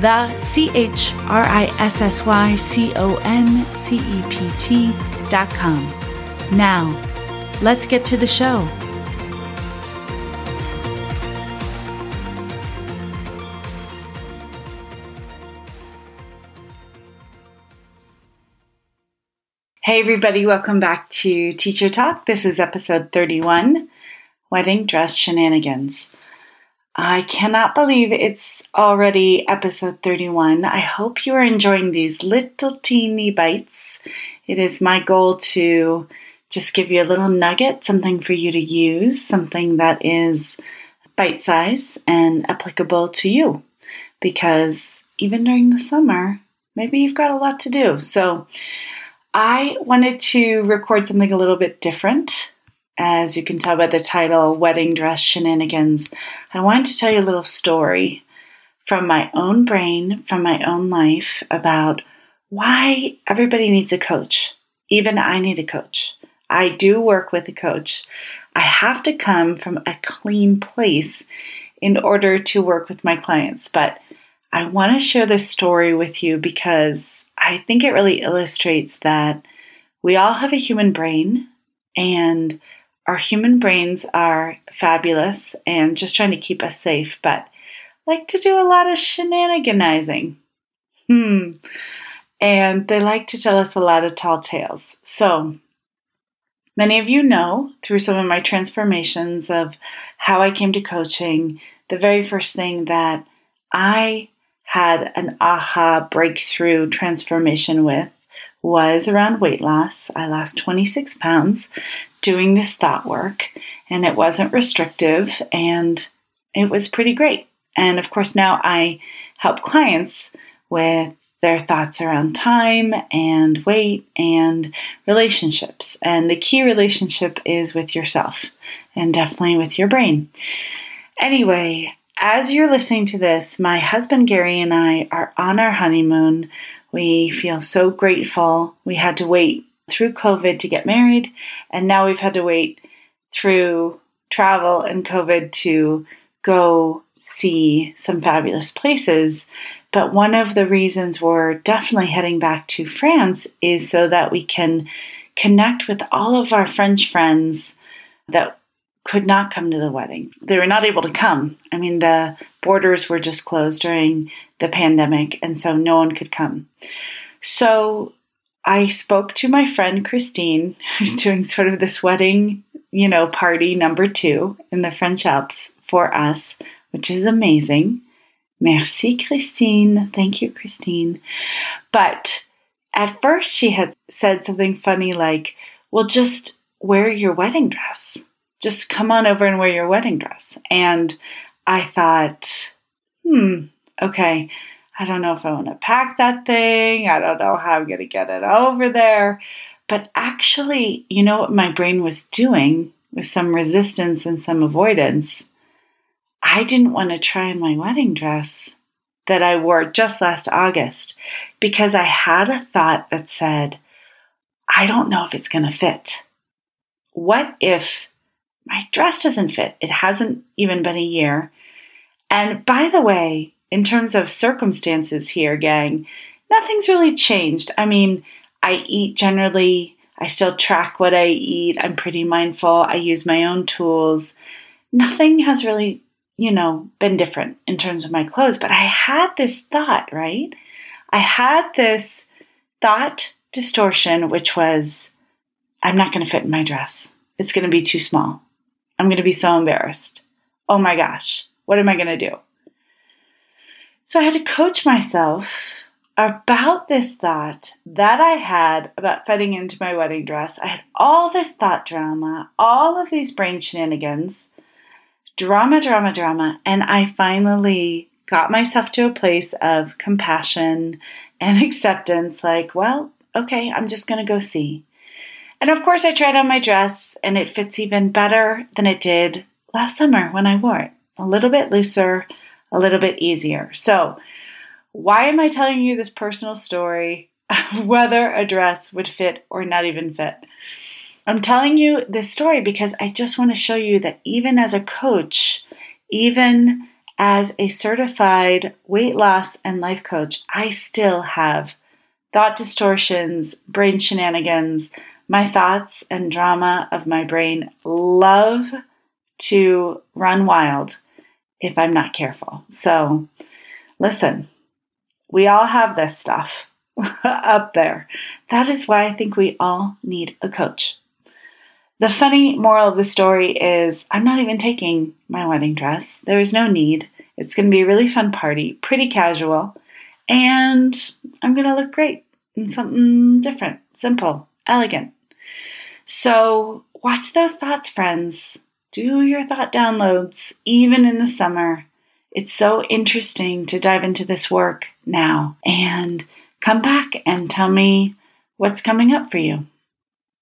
the C H R I S S Y C O N C E P T dot com. Now, let's get to the show. Hey, everybody, welcome back to Teacher Talk. This is episode 31 Wedding Dress Shenanigans. I cannot believe it's already episode 31. I hope you are enjoying these little teeny bites. It is my goal to just give you a little nugget, something for you to use, something that is bite size and applicable to you. Because even during the summer, maybe you've got a lot to do. So I wanted to record something a little bit different as you can tell by the title, Wedding Dress Shenanigans, I wanted to tell you a little story from my own brain, from my own life, about why everybody needs a coach. Even I need a coach. I do work with a coach. I have to come from a clean place in order to work with my clients. But I want to share this story with you because I think it really illustrates that we all have a human brain and our human brains are fabulous and just trying to keep us safe, but like to do a lot of shenaniganizing. Hmm. And they like to tell us a lot of tall tales. So, many of you know through some of my transformations of how I came to coaching, the very first thing that I had an aha breakthrough transformation with was around weight loss. I lost 26 pounds doing this thought work, and it wasn't restrictive, and it was pretty great. And of course, now I help clients with their thoughts around time and weight and relationships. And the key relationship is with yourself and definitely with your brain. Anyway, as you're listening to this, my husband Gary and I are on our honeymoon. We feel so grateful. We had to wait through COVID to get married, and now we've had to wait through travel and COVID to go see some fabulous places. But one of the reasons we're definitely heading back to France is so that we can connect with all of our French friends that could not come to the wedding. They were not able to come. I mean, the borders were just closed during the pandemic, and so no one could come. So I spoke to my friend Christine, who's mm-hmm. doing sort of this wedding, you know, party number two in the French Alps for us, which is amazing. Merci, Christine. Thank you, Christine. But at first, she had said something funny like, well, just wear your wedding dress. Just come on over and wear your wedding dress. And I thought, hmm, okay. I don't know if I want to pack that thing. I don't know how I'm going to get it over there. But actually, you know what my brain was doing with some resistance and some avoidance? I didn't want to try on my wedding dress that I wore just last August because I had a thought that said, I don't know if it's going to fit. What if my dress doesn't fit? It hasn't even been a year. And by the way, in terms of circumstances here, gang, nothing's really changed. I mean, I eat generally, I still track what I eat, I'm pretty mindful, I use my own tools. Nothing has really, you know, been different in terms of my clothes, but I had this thought, right? I had this thought distortion, which was, I'm not going to fit in my dress. It's going to be too small. I'm going to be so embarrassed. Oh my gosh, what am I going to do? So I had to coach myself about this thought that I had about fitting into my wedding dress. I had all this thought drama, all of these brain shenanigans, drama, drama, drama, and I finally got myself to a place of compassion and acceptance like, well, okay, I'm just going to go see. And of course, I tried on my dress and it fits even better than it did last summer when I wore it. A little bit looser, a little bit easier. So, why am I telling you this personal story whether a dress would fit or not even fit? I'm telling you this story because I just want to show you that even as a coach, even as a certified weight loss and life coach, I still have thought distortions, brain shenanigans. My thoughts and drama of my brain love to run wild if I'm not careful. So, listen, we all have this stuff up there. That is why I think we all need a coach. The funny moral of the story is I'm not even taking my wedding dress. There is no need. It's going to be a really fun party, pretty casual, and I'm going to look great in something different, simple, elegant. So, watch those thoughts, friends. Do your thought downloads, even in the summer. It's so interesting to dive into this work now and come back and tell me what's coming up for you.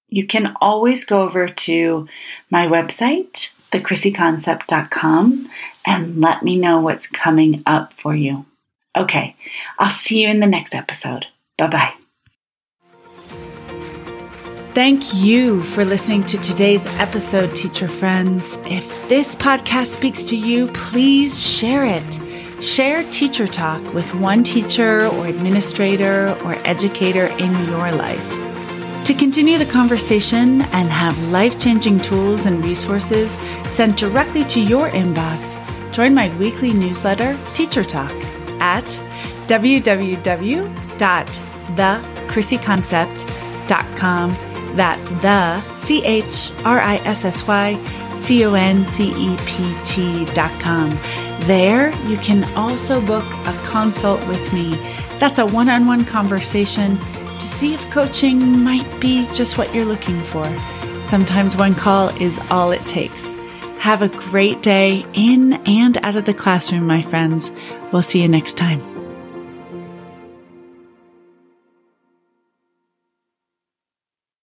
You can always go over to my website, thechrissyconcept.com, and let me know what's coming up for you. Okay, I'll see you in the next episode. Bye bye. Thank you for listening to today's episode, teacher friends. If this podcast speaks to you, please share it. Share Teacher Talk with one teacher or administrator or educator in your life. To continue the conversation and have life changing tools and resources sent directly to your inbox, join my weekly newsletter, Teacher Talk, at www.thechrissyconcept.com that's the C H R I S S Y C O N C E P T dot com. There, you can also book a consult with me. That's a one on one conversation to see if coaching might be just what you're looking for. Sometimes one call is all it takes. Have a great day in and out of the classroom, my friends. We'll see you next time.